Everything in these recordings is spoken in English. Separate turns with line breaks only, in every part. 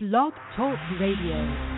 Blog Talk Radio.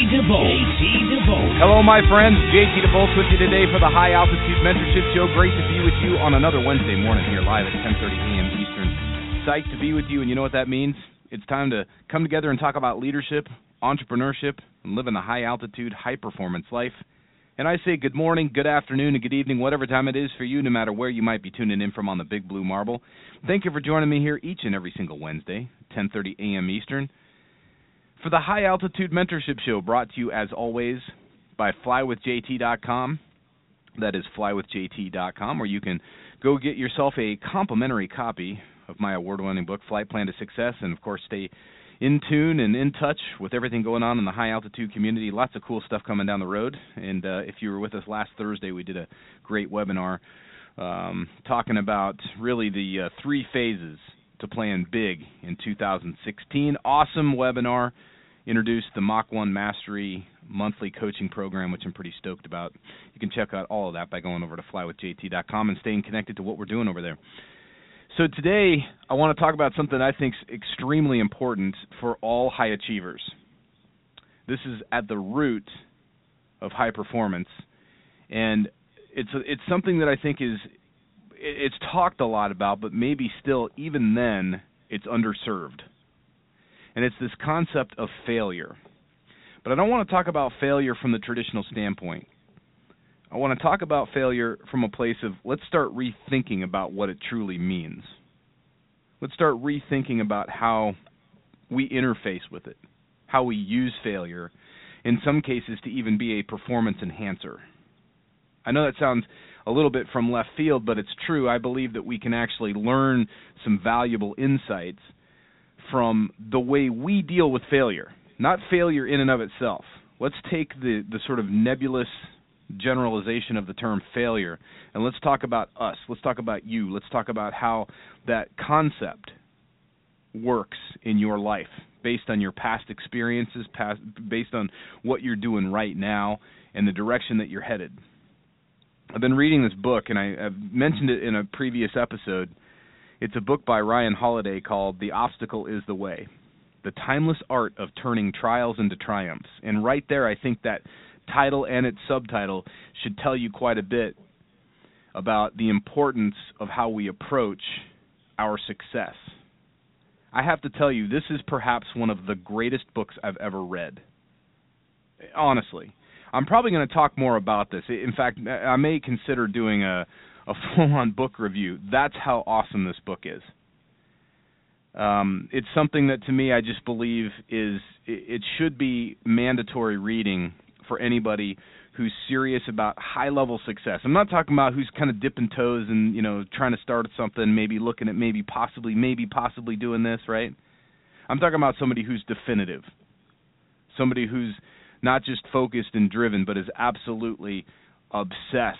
JT DeVolt.
Hello, my friends. JT DeVolt with you today for the High Altitude Mentorship Show. Great to be with you on another Wednesday morning here live at 10:30 a.m. Eastern. Psyched to be with you, and you know what that means? It's time to come together and talk about leadership, entrepreneurship, and living a high altitude, high performance life. And I say good morning, good afternoon, and good evening, whatever time it is for you, no matter where you might be tuning in from on the Big Blue Marble. Thank you for joining me here each and every single Wednesday, 10:30 a.m. Eastern for the High Altitude Mentorship Show, brought to you as always by flywithjt.com. That is flywithjt.com, where you can go get yourself a complimentary copy of my award winning book, Flight Plan to Success, and of course, stay in tune and in touch with everything going on in the high altitude community. Lots of cool stuff coming down the road. And uh, if you were with us last Thursday, we did a great webinar um, talking about really the uh, three phases to plan big in 2016. Awesome webinar introduced the Mach 1 Mastery monthly coaching program, which I'm pretty stoked about. You can check out all of that by going over to flywithjt.com and staying connected to what we're doing over there. So today, I want to talk about something I think is extremely important for all high achievers. This is at the root of high performance, and it's it's something that I think is it's talked a lot about, but maybe still even then it's underserved and it's this concept of failure. But I don't want to talk about failure from the traditional standpoint. I want to talk about failure from a place of let's start rethinking about what it truly means. Let's start rethinking about how we interface with it, how we use failure, in some cases to even be a performance enhancer. I know that sounds a little bit from left field, but it's true. I believe that we can actually learn some valuable insights from the way we deal with failure, not failure in and of itself. Let's take the, the sort of nebulous generalization of the term failure and let's talk about us. Let's talk about you. Let's talk about how that concept works in your life based on your past experiences, past, based on what you're doing right now, and the direction that you're headed. I've been reading this book, and I, I've mentioned it in a previous episode it's a book by Ryan Holiday called The Obstacle is the Way The Timeless Art of Turning Trials into Triumphs. And right there, I think that title and its subtitle should tell you quite a bit about the importance of how we approach our success. I have to tell you, this is perhaps one of the greatest books I've ever read. Honestly. I'm probably going to talk more about this. In fact, I may consider doing a a full on book review. That's how awesome this book is. Um, it's something that to me I just believe is it should be mandatory reading for anybody who's serious about high level success. I'm not talking about who's kind of dipping toes and you know trying to start something, maybe looking at maybe possibly maybe possibly doing this, right? I'm talking about somebody who's definitive. Somebody who's not just focused and driven but is absolutely obsessed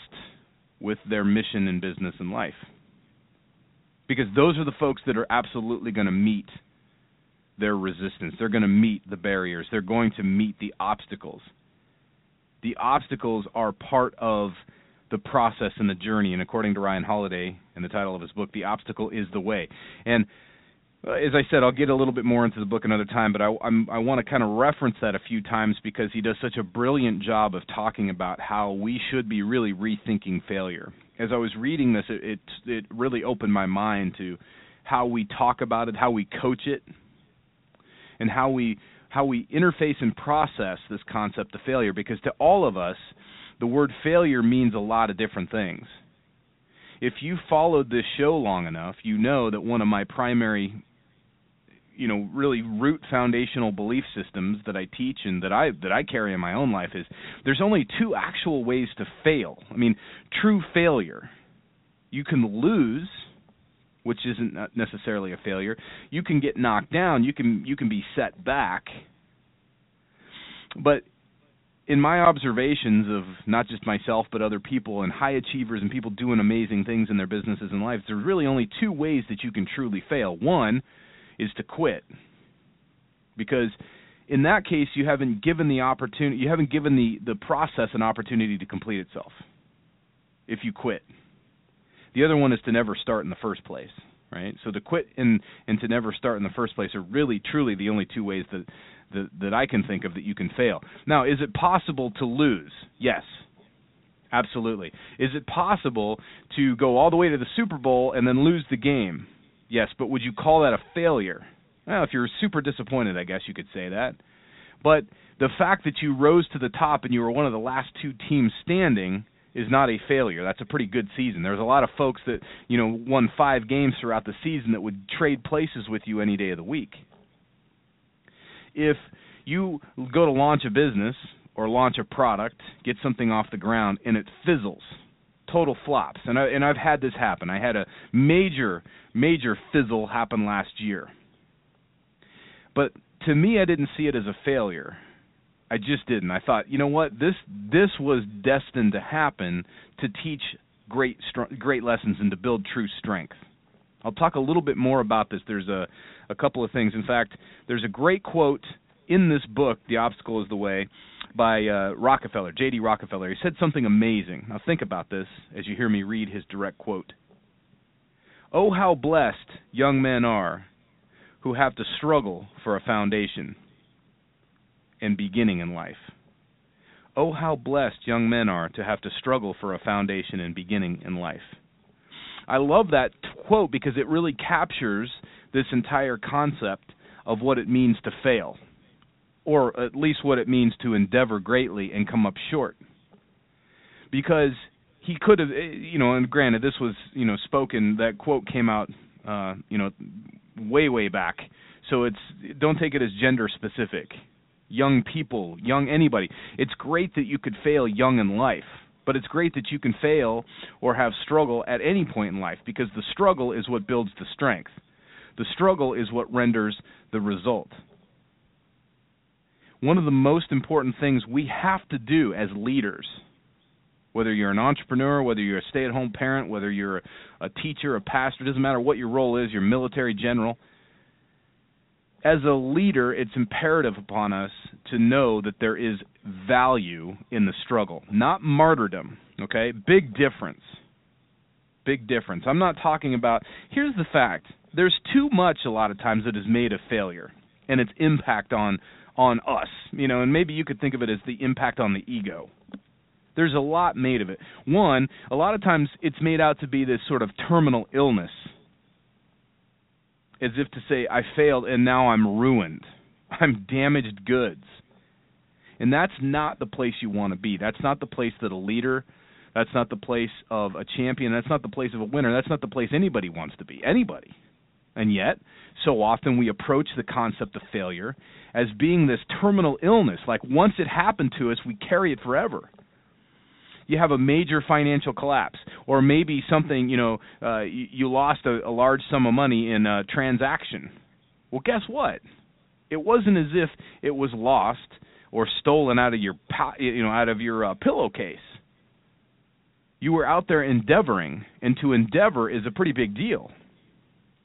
with their mission in business and life. Because those are the folks that are absolutely going to meet their resistance. They're going to meet the barriers. They're going to meet the obstacles. The obstacles are part of the process and the journey. And according to Ryan Holiday, in the title of his book, The Obstacle is the Way. And Uh, as I said, I'll get a little bit more into the book another time, but I, I'm, I want to kind of reference that a few times because he does such a brilliant job of talking about how we should be really rethinking failure. As I was reading this, it, it, it really opened my mind to how we talk about it, how we coach it, and how we how we interface and process this concept of failure. Because to all of us, the word failure means a lot of different things if you followed this show long enough, you know that one of my primary you know really root foundational belief systems that I teach and that I that I carry in my own life is there's only two actual ways to fail. I mean, true failure. You can lose which isn't necessarily a failure. You can get knocked down, you can you can be set back. But in my observations of not just myself but other people and high achievers and people doing amazing things in their businesses and lives, there's really only two ways that you can truly fail. One is to quit. Because in that case you haven't given the opportunity you haven't given the the process an opportunity to complete itself if you quit. The other one is to never start in the first place right? So to quit and and to never start in the first place are really truly the only two ways that that, that I can think of that you can fail. Now is it possible to lose? Yes. Absolutely. Is it possible to go all the way to the Super Bowl and then lose the game yes but would you call that a failure well, if you're super disappointed, I guess you could say that. But the fact that you rose to the top and you were one of the last two teams standing is not a failure. That's a pretty good season. There's a lot of folks that, you know, won 5 games throughout the season that would trade places with you any day of the week. If you go to launch a business or launch a product, get something off the ground and it fizzles, total flops. And I and I've had this happen. I had a major major fizzle happen last year but to me, I didn't see it as a failure. I just didn't. I thought, you know what, this this was destined to happen to teach great great lessons and to build true strength. I'll talk a little bit more about this. There's a a couple of things. In fact, there's a great quote in this book, The Obstacle is the Way, by uh, Rockefeller, J.D. Rockefeller. He said something amazing. Now think about this as you hear me read his direct quote. Oh, how blessed young men are who have to struggle for a foundation and beginning in life. Oh, how blessed young men are to have to struggle for a foundation and beginning in life. I love that quote because it really captures this entire concept of what it means to fail, or at least what it means to endeavor greatly and come up short. Because he could have, eh, you know, and granted, this was, you know, spoken, that quote came out, uh, you know, way way back. So it's don't take it as gender specific. Young people, young anybody. It's great that you could fail young in life, but it's great that you can fail or have struggle at any point in life because the struggle is what builds the strength. The struggle is what renders the result. One of the most important things we have to do as leaders whether you're an entrepreneur, whether you're a stay-at-home parent, whether you're a teacher, a pastor, doesn't matter what your role is, you're military general. As a leader, it's imperative upon us to know that there is value in the struggle, not martyrdom, okay? Big difference. Big difference. I'm not talking about Here's the fact. There's too much a lot of times that is made of failure and its impact on on us, you know, and maybe you could think of it as the impact on the ego there's a lot made of it. One, a lot of times it's made out to be this sort of terminal illness, as if to say, I failed and now I'm ruined. I'm damaged goods. And that's not the place you want to be. That's not the place that a leader, that's not the place of a champion, that's not the place of a winner, that's not the place anybody wants to be. Anybody. And yet, so often we approach the concept of failure as being this terminal illness. Like once it happened to us, we carry it forever you have a major financial collapse, or maybe something you know uh, you, you lost a, a large sum of money in a transaction. Well, guess what? It wasn't as if it was lost or stolen out of your you know out of your uh, pillowcase. You were out there endeavoring, and to endeavor is a pretty big deal.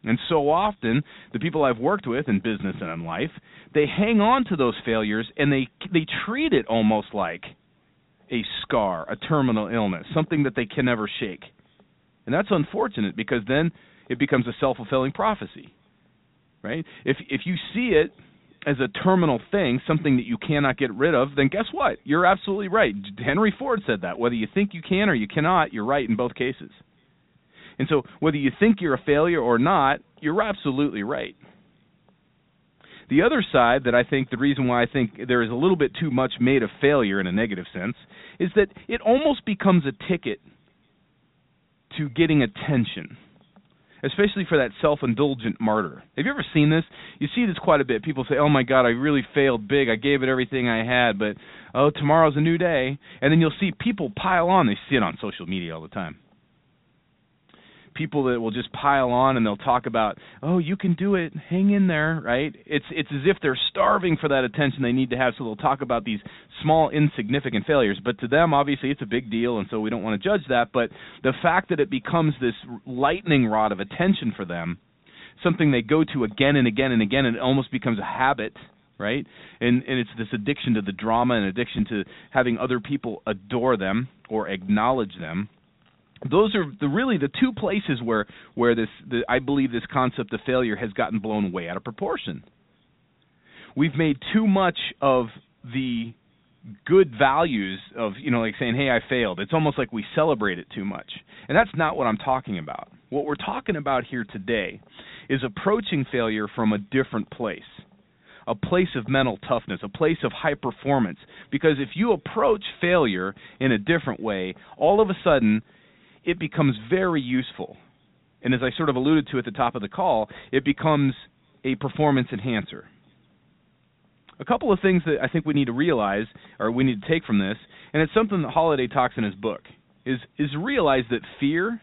And so often, the people I've worked with in business and in life, they hang on to those failures and they they treat it almost like a scar, a terminal illness, something that they can never shake. And that's unfortunate because then it becomes a self-fulfilling prophecy. Right? If if you see it as a terminal thing, something that you cannot get rid of, then guess what? You're absolutely right. Henry Ford said that. Whether you think you can or you cannot, you're right in both cases. And so, whether you think you're a failure or not, you're absolutely right. The other side that I think the reason why I think there is a little bit too much made of failure in a negative sense is that it almost becomes a ticket to getting attention, especially for that self indulgent martyr. Have you ever seen this? You see this quite a bit. People say, oh my God, I really failed big. I gave it everything I had, but oh, tomorrow's a new day. And then you'll see people pile on. They see it on social media all the time people that will just pile on and they'll talk about, "Oh, you can do it. Hang in there." Right? It's it's as if they're starving for that attention they need to have, so they'll talk about these small insignificant failures, but to them obviously it's a big deal and so we don't want to judge that, but the fact that it becomes this lightning rod of attention for them, something they go to again and again and again and it almost becomes a habit right? And and it's this addiction to the drama and addiction to having other people adore them or acknowledge them. Those are the really the two places where where this the, I believe this concept of failure has gotten blown way out of proportion. We've made too much of the good values of you know like saying hey I failed. It's almost like we celebrate it too much. And that's not what I'm talking about. What we're talking about here today is approaching failure from a different place a place of mental toughness, a place of high performance. Because if you approach failure in a different way, all of a sudden it becomes very useful. And as I sort of alluded to at the top of the call, it becomes a performance enhancer. A couple of things that I think we need to realize, or we need to take from this, and it's something that Holiday talks in his book, is is realize that fear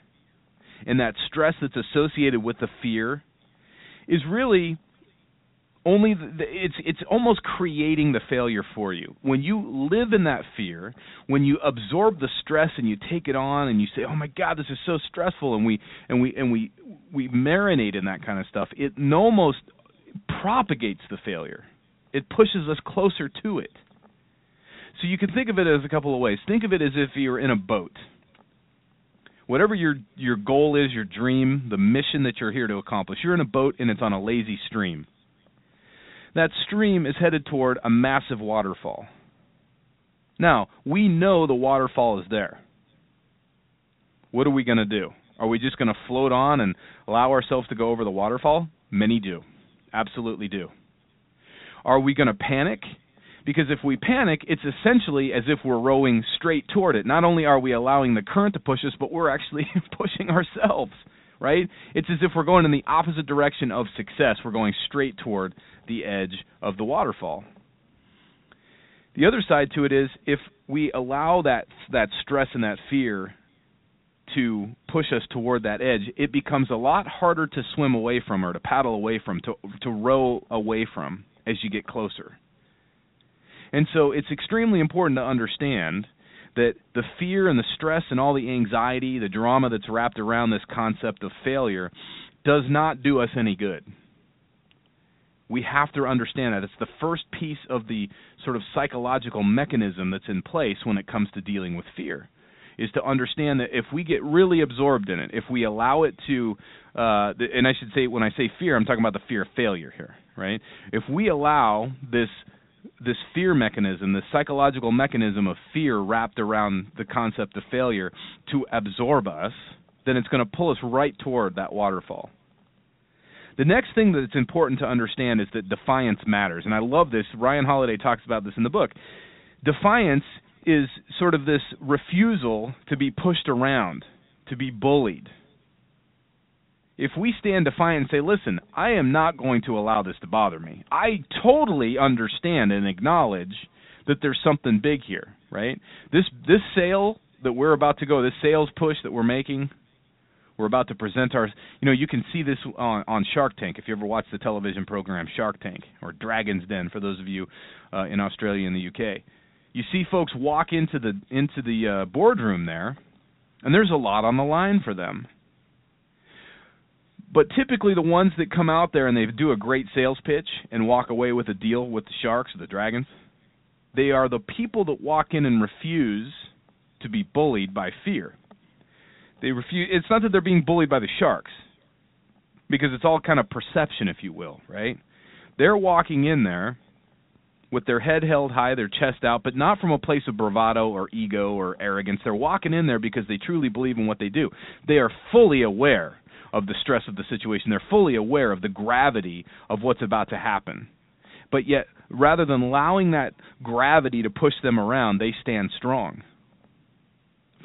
and that stress that's associated with the fear is really only the, it's it's almost creating the failure for you. When you live in that fear when you absorb the stress and you take it on and you say oh my god this is so stressful and we and we and we we marinate in that kind of stuff it almost propagates the failure. It pushes us closer to it. So you can think of it as a couple of ways. Think of it as if you're in a boat. Whatever your your goal is your dream the mission that you're here to accomplish you're in a boat and it's on a lazy stream that stream is headed toward a massive waterfall. Now, we know the waterfall is there. What are we going to do? Are we just going to float on and allow ourselves to go over the waterfall? Many do. Absolutely do. Are we going to panic? Because if we panic, it's essentially as if we're rowing straight toward it. Not only are we allowing the current to push us, but we're actually pushing ourselves, right? It's as if we're going in the opposite direction of success. We're going straight toward the edge of the waterfall. The other side to it is if we allow that that stress and that fear to push us toward that edge, it becomes a lot harder to swim away from or to paddle away from, to to row away from as you get closer. And so it's extremely important to understand that the fear and the stress and all the anxiety, the drama that's wrapped around this concept of failure does not do us any good. We have to understand that. It's the first piece of the sort of psychological mechanism that's in place when it comes to dealing with fear is to understand that if we get really absorbed in it if we allow it to uh and I should say when I say fear I'm talking about the fear of failure here right? If we allow this this fear mechanism this psychological mechanism of fear wrapped around the concept of failure to absorb us then it's going to pull us right toward that waterfall the next thing that's important to understand is that defiance matters. And I love this. Ryan Holiday talks about this in the book. Defiance is sort of this refusal to be pushed around, to be bullied. If we stand defiant and say, listen, I am not going to allow this to bother me, I totally understand and acknowledge that there's something big here, right? This this sale that we're about to go, this sales push that we're making, we're about to present our. You know, you can see this on, on Shark Tank if you ever watch the television program Shark Tank or Dragon's Den for those of you uh, in Australia and the UK. You see folks walk into the into the uh, boardroom there, and there's a lot on the line for them. But typically, the ones that come out there and they do a great sales pitch and walk away with a deal with the sharks or the dragons, they are the people that walk in and refuse to be bullied by fear. They refuse. It's not that they're being bullied by the sharks, because it's all kind of perception, if you will, right? They're walking in there with their head held high, their chest out, but not from a place of bravado or ego or arrogance. They're walking in there because they truly believe in what they do. They are fully aware of the stress of the situation. They're fully aware of the gravity of what's about to happen. But yet, rather than allowing that gravity to push them around, they stand strong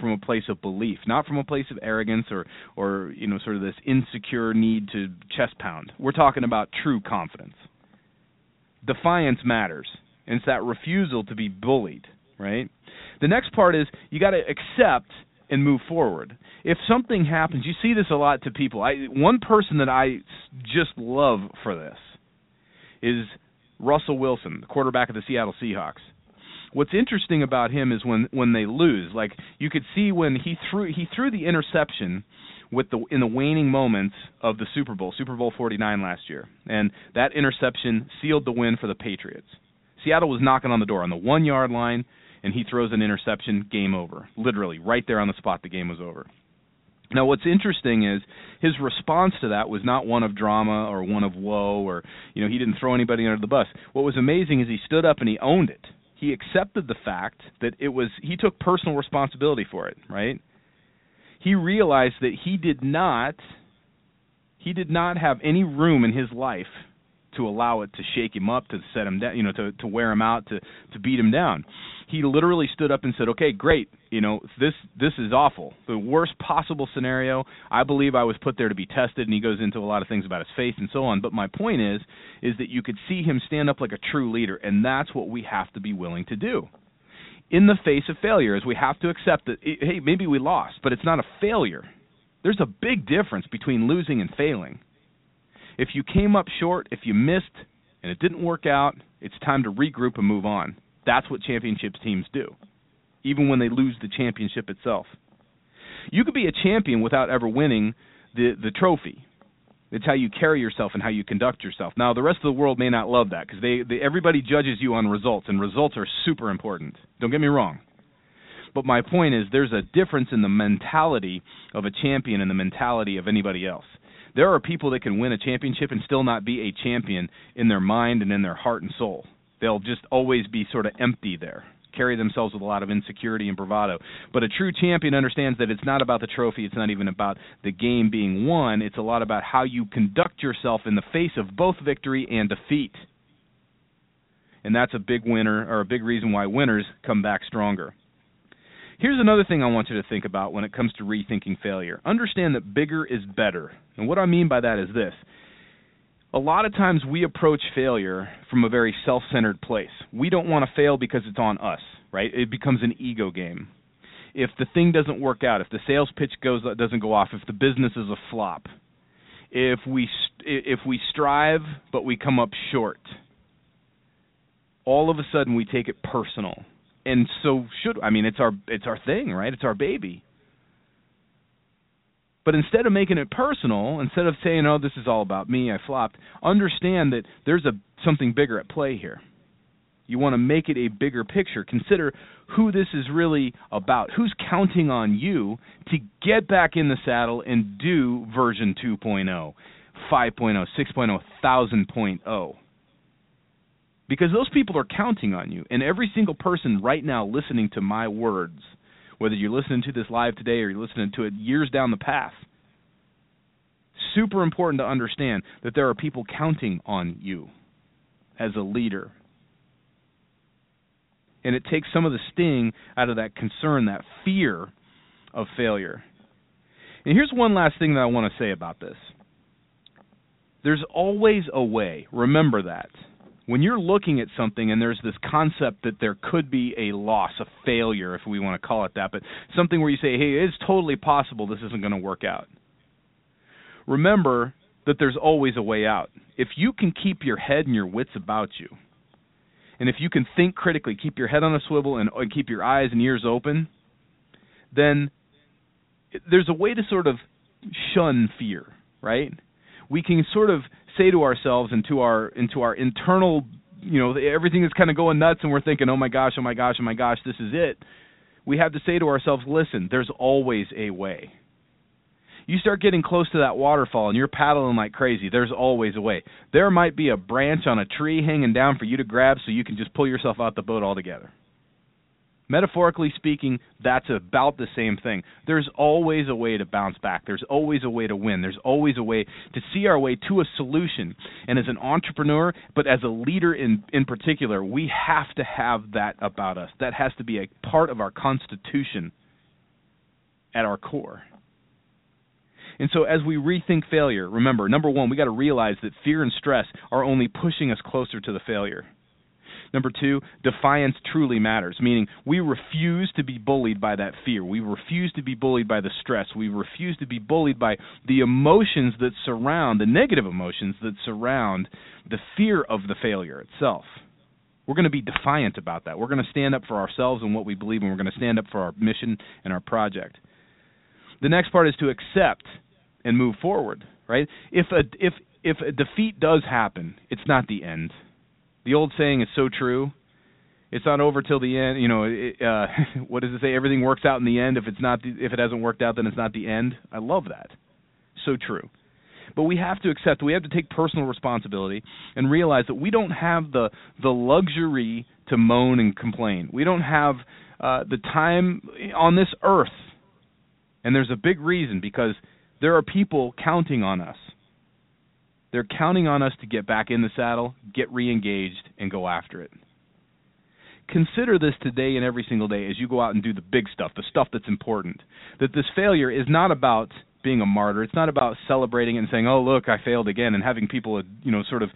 from a place of belief, not from a place of arrogance or or you know sort of this insecure need to chest pound. We're talking about true confidence. Defiance matters, and it's that refusal to be bullied, right? The next part is you got to accept and move forward. If something happens, you see this a lot to people. I one person that I just love for this is Russell Wilson, the quarterback of the Seattle Seahawks. What's interesting about him is when when they lose, like you could see when he threw he threw the interception with the in the waning moments of the Super Bowl, Super Bowl 49 last year. And that interception sealed the win for the Patriots. Seattle was knocking on the door on the 1-yard line and he throws an interception, game over. Literally right there on the spot the game was over. Now, what's interesting is his response to that was not one of drama or one of woe or, you know, he didn't throw anybody under the bus. What was amazing is he stood up and he owned it. He accepted the fact that it was, he took personal responsibility for it, right? He realized that he did not, he did not have any room in his life to allow it to shake him up, to set him down, you know, to to wear him out, to to beat him down. He literally stood up and said, "Okay, great. You know, this this is awful. The worst possible scenario. I believe I was put there to be tested." And he goes into a lot of things about his faith and so on. But my point is, is that you could see him stand up like a true leader, and that's what we have to be willing to do. In the face of failure, is we have to accept that hey, maybe we lost, but it's not a failure. There's a big difference between losing and failing. If you came up short, if you missed, and it didn't work out, it's time to regroup and move on. That's what championships teams do, even when they lose the championship itself. You could be a champion without ever winning the the trophy. It's how you carry yourself and how you conduct yourself. Now, the rest of the world may not love that because they, they everybody judges you on results, and results are super important. Don't get me wrong. But my point is, there's a difference in the mentality of a champion and the mentality of anybody else there are people that can win a championship and still not be a champion in their mind and in their heart and soul. They'll just always be sort of empty there, carry themselves with a lot of insecurity and bravado. But a true champion understands that it's not about the trophy, it's not even about the game being won, it's a lot about how you conduct yourself in the face of both victory and defeat. And that's a big winner or a big reason why winners come back stronger. Here's another thing I want you to think about when it comes to rethinking failure. Understand that bigger is better. And what I mean by that is this. A lot of times we approach failure from a very self centered place. We don't want to fail because it's on us, right? It becomes an ego game. If the thing doesn't work out, if the sales pitch goes doesn't go off, if the business is a flop, if we if we strive but we come up short, all of a sudden we take it personal and so should I mean it's our it's our thing, right? It's our baby. But instead of making it personal, instead of saying, "Oh, this is all about me, I flopped," understand that there's a something bigger at play here. You want to make it a bigger picture. Consider who this is really about. Who's counting on you to get back in the saddle and do version 2.0, 5.0, 6.0, 1000.0 because those people are counting on you. And every single person right now listening to my words, whether you're listening to this live today or you're listening to it years down the path, super important to understand that there are people counting on you as a leader. And it takes some of the sting out of that concern, that fear of failure. And here's one last thing that I want to say about this. There's always a way. Remember that when you're looking at something and there's this concept that there could be a loss, a failure, if we want to call it that, but something where you say, hey, it's totally possible this isn't going to work out. Remember that there's always a way out. If you can keep your head and your wits about you, and if you can think critically, keep your head on a swivel and, and keep your eyes and ears open, then there's a way to sort of shun fear, right? We can sort of say to ourselves and to our into our internal you know everything is kind of going nuts and we're thinking oh my gosh oh my gosh oh my gosh this is it. We have to say to ourselves listen there's always a way. You start getting close to that waterfall and you're paddling like crazy there's always a way. There might be a branch on a tree hanging down for you to grab so you can just pull yourself out the boat altogether Metaphorically speaking, that's about the same thing. There's always a way to bounce back. There's always a way to win. There's always a way to see our way to a solution. And as an entrepreneur, but as a leader in, in particular, we have to have that about us. That has to be a part of our constitution at our core. And so, as we rethink failure, remember, number one, we got to realize that fear and stress are only pushing us closer to the failure. Number two, defiance truly matters, meaning we refuse to be bullied by that fear. We refuse to be bullied by the stress. We refuse to be bullied by the emotions that surround, the negative emotions that surround the fear of the failure itself. We're going to be defiant about that. We're going to stand up for ourselves and what we believe, and we're going to stand up for our mission and our project. The next part is to accept and move forward. Right? If a if if a defeat does happen, it's not the end. The old saying is so true. It's not over till the end. You know, it, uh, what does it say? Everything works out in the end. If it's not, the, if it hasn't worked out, then it's not the end. I love that. So true. But we have to accept. We have to take personal responsibility and realize that we don't have the the luxury to moan and complain. We don't have uh, the time on this earth, and there's a big reason because there are people counting on us. They're counting on us to get back in the saddle, get re-engaged, and go after it. Consider this today and every single day as you go out and do the big stuff, the stuff that's important. That this failure is not about being a martyr. It's not about celebrating and saying, "Oh, look, I failed again," and having people, you know, sort of,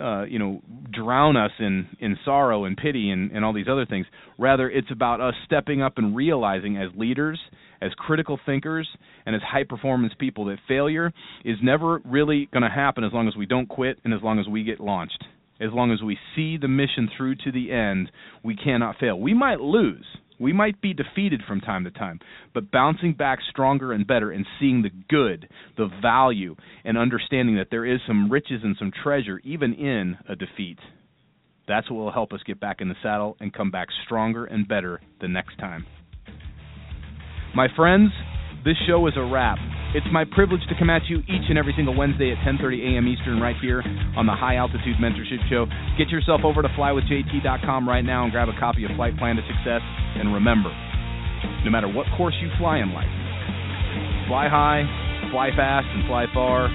uh, you know, drown us in in sorrow and pity and and all these other things. Rather, it's about us stepping up and realizing as leaders, as critical thinkers, and as high performance people that failure is never really going to happen as long as we don't quit and as long as we get launched. As long as we see the mission through to the end, we cannot fail. We might lose we might be defeated from time to time, but bouncing back stronger and better and seeing the good, the value, and understanding that there is some riches and some treasure even in a defeat. That's what will help us get back in the saddle and come back stronger and better the next time. My friends, this show is a wrap. It's my privilege to come at you each and every single Wednesday at 10:30 a.m. Eastern right here on the High Altitude Mentorship Show. Get yourself over to flywithjt.com right now and grab a copy of Flight Plan to Success and remember, no matter what course you fly in life, fly high, fly fast and fly far.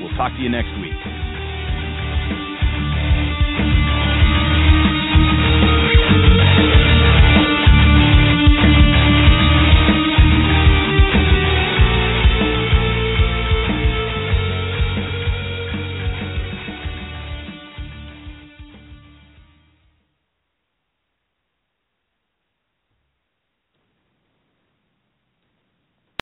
We'll talk to you next week.